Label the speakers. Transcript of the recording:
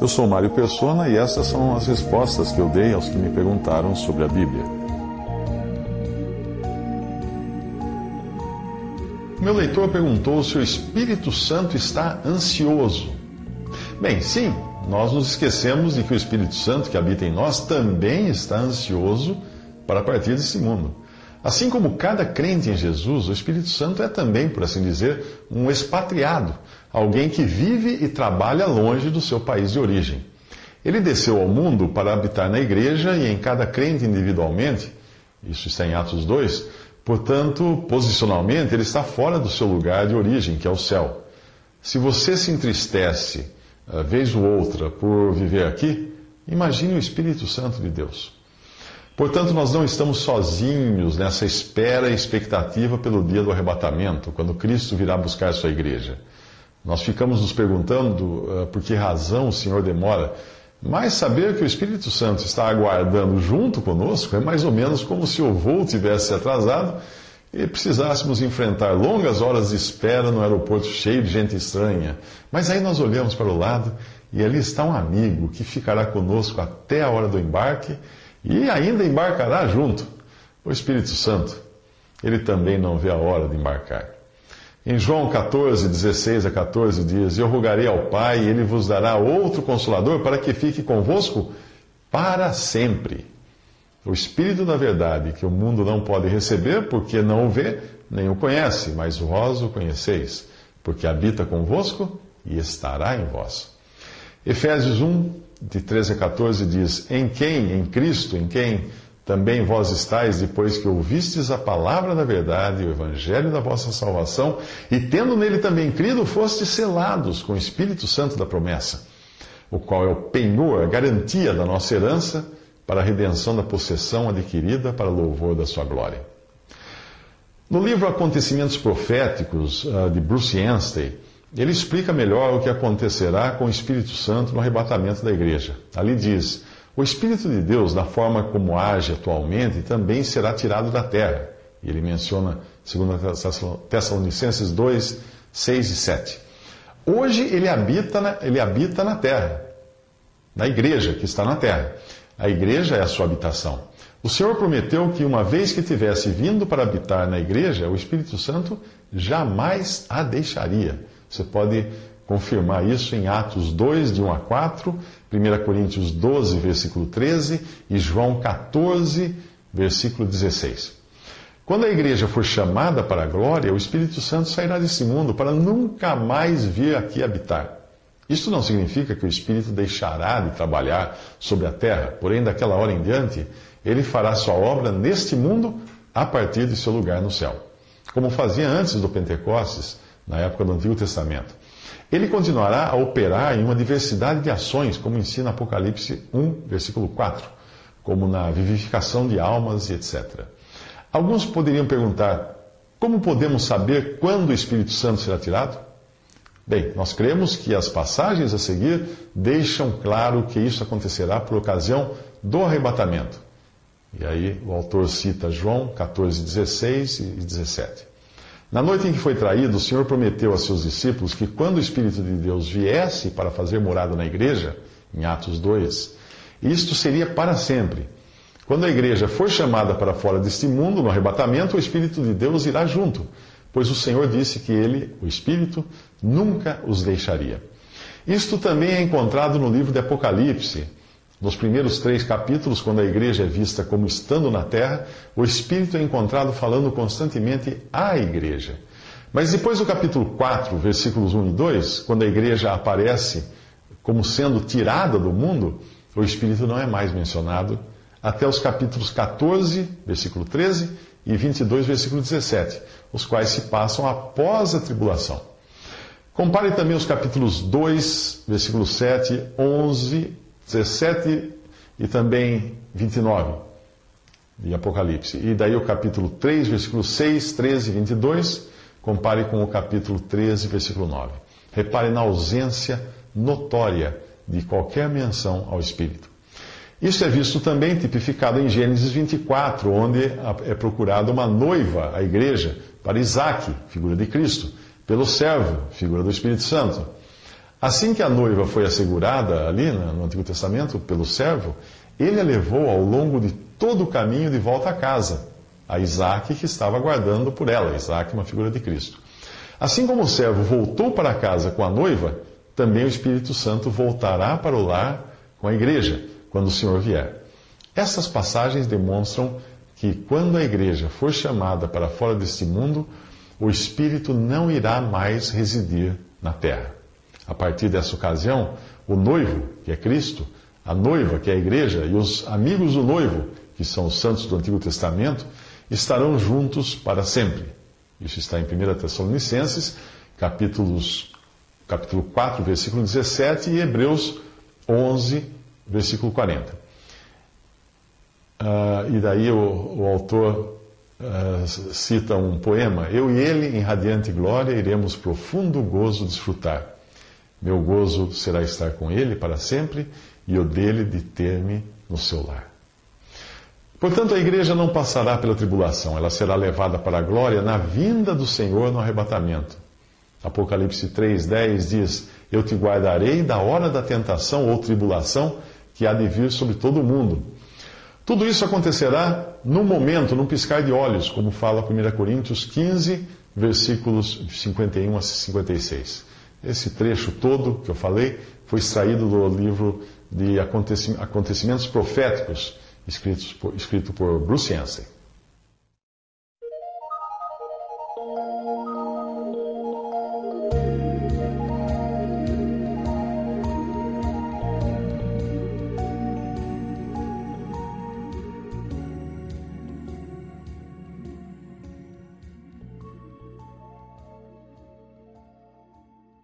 Speaker 1: Eu sou Mário Persona e essas são as respostas que eu dei aos que me perguntaram sobre a Bíblia. Meu leitor perguntou se o Espírito Santo está ansioso. Bem, sim, nós nos esquecemos de que o Espírito Santo que habita em nós também está ansioso para partir desse mundo. Assim como cada crente em Jesus, o Espírito Santo é também, por assim dizer, um expatriado, alguém que vive e trabalha longe do seu país de origem. Ele desceu ao mundo para habitar na igreja e em cada crente individualmente, isso está em Atos 2, portanto, posicionalmente, ele está fora do seu lugar de origem, que é o céu. Se você se entristece, eh, vez ou outra, por viver aqui, imagine o Espírito Santo de Deus. Portanto, nós não estamos sozinhos nessa espera e expectativa pelo dia do arrebatamento, quando Cristo virá buscar sua igreja. Nós ficamos nos perguntando uh, por que razão o Senhor demora, mas saber que o Espírito Santo está aguardando junto conosco é mais ou menos como se o voo tivesse atrasado e precisássemos enfrentar longas horas de espera no aeroporto cheio de gente estranha. Mas aí nós olhamos para o lado e ali está um amigo que ficará conosco até a hora do embarque e ainda embarcará junto. O Espírito Santo, ele também não vê a hora de embarcar. Em João 14, 16 a 14 diz: Eu rogarei ao Pai, e ele vos dará outro consolador para que fique convosco para sempre. O Espírito da Verdade, que o mundo não pode receber, porque não o vê, nem o conhece, mas vós o conheceis, porque habita convosco e estará em vós. Efésios 1, de 13 a 14 diz: Em quem, em Cristo, em quem também vós estáis, depois que ouvistes a palavra da verdade, o evangelho da vossa salvação, e tendo nele também crido, fostes selados com o Espírito Santo da promessa, o qual é o penhor, a garantia da nossa herança para a redenção da possessão adquirida para louvor da sua glória. No livro Acontecimentos Proféticos, ah, de Bruce Anstey, ele explica melhor o que acontecerá com o Espírito Santo no arrebatamento da igreja. Ali diz: O Espírito de Deus, da forma como age atualmente, também será tirado da terra. E ele menciona, segundo Tessalonicenses 2, 6 e 7. Hoje ele habita, na, ele habita na terra, na igreja que está na terra. A igreja é a sua habitação. O Senhor prometeu que, uma vez que tivesse vindo para habitar na igreja, o Espírito Santo jamais a deixaria. Você pode confirmar isso em Atos 2, de 1 a 4, 1 Coríntios 12, versículo 13 e João 14, versículo 16. Quando a igreja for chamada para a glória, o Espírito Santo sairá desse mundo para nunca mais vir aqui habitar. Isto não significa que o Espírito deixará de trabalhar sobre a terra, porém, daquela hora em diante, ele fará sua obra neste mundo a partir de seu lugar no céu, como fazia antes do Pentecostes na época do Antigo Testamento. Ele continuará a operar em uma diversidade de ações, como ensina Apocalipse 1, versículo 4, como na vivificação de almas e etc. Alguns poderiam perguntar: como podemos saber quando o Espírito Santo será tirado? Bem, nós cremos que as passagens a seguir deixam claro que isso acontecerá por ocasião do arrebatamento. E aí o autor cita João 14, 16 e 17. Na noite em que foi traído, o Senhor prometeu a seus discípulos que quando o Espírito de Deus viesse para fazer morada na igreja, em Atos 2, isto seria para sempre. Quando a igreja for chamada para fora deste mundo, no arrebatamento, o Espírito de Deus irá junto, pois o Senhor disse que ele, o Espírito, nunca os deixaria. Isto também é encontrado no livro de Apocalipse, nos primeiros três capítulos, quando a igreja é vista como estando na terra, o Espírito é encontrado falando constantemente à igreja. Mas depois do capítulo 4, versículos 1 e 2, quando a igreja aparece como sendo tirada do mundo, o Espírito não é mais mencionado até os capítulos 14, versículo 13, e 22, versículo 17, os quais se passam após a tribulação. Compare também os capítulos 2, versículo 7, 11 17 e também 29 de Apocalipse. E daí o capítulo 3, versículo 6, 13 e 22, compare com o capítulo 13, versículo 9. Repare na ausência notória de qualquer menção ao Espírito. Isso é visto também tipificado em Gênesis 24, onde é procurada uma noiva, a igreja, para Isaac, figura de Cristo, pelo servo, figura do Espírito Santo. Assim que a noiva foi assegurada ali no Antigo Testamento pelo servo, ele a levou ao longo de todo o caminho de volta a casa, a Isaac que estava aguardando por ela. Isaac, uma figura de Cristo. Assim como o servo voltou para casa com a noiva, também o Espírito Santo voltará para o lar com a igreja, quando o Senhor vier. Essas passagens demonstram que quando a igreja for chamada para fora deste mundo, o Espírito não irá mais residir na terra. A partir dessa ocasião, o noivo, que é Cristo, a noiva, que é a igreja, e os amigos do noivo, que são os santos do Antigo Testamento, estarão juntos para sempre. Isso está em 1 Tessalonicenses, capítulos, capítulo 4, versículo 17, e Hebreus 11, versículo 40. Uh, ah, e daí o, o autor uh, cita um poema: Eu e ele, em radiante glória, iremos profundo gozo desfrutar. Meu gozo será estar com ele para sempre e o dele de ter-me no seu lar. Portanto, a igreja não passará pela tribulação, ela será levada para a glória na vinda do Senhor no arrebatamento. Apocalipse 3,10 diz: Eu te guardarei da hora da tentação ou tribulação que há de vir sobre todo o mundo. Tudo isso acontecerá num momento, num piscar de olhos, como fala 1 Coríntios 15, versículos 51 a 56. Esse trecho todo que eu falei foi extraído do livro de acontecimentos proféticos, escrito por, Bruce Yancey.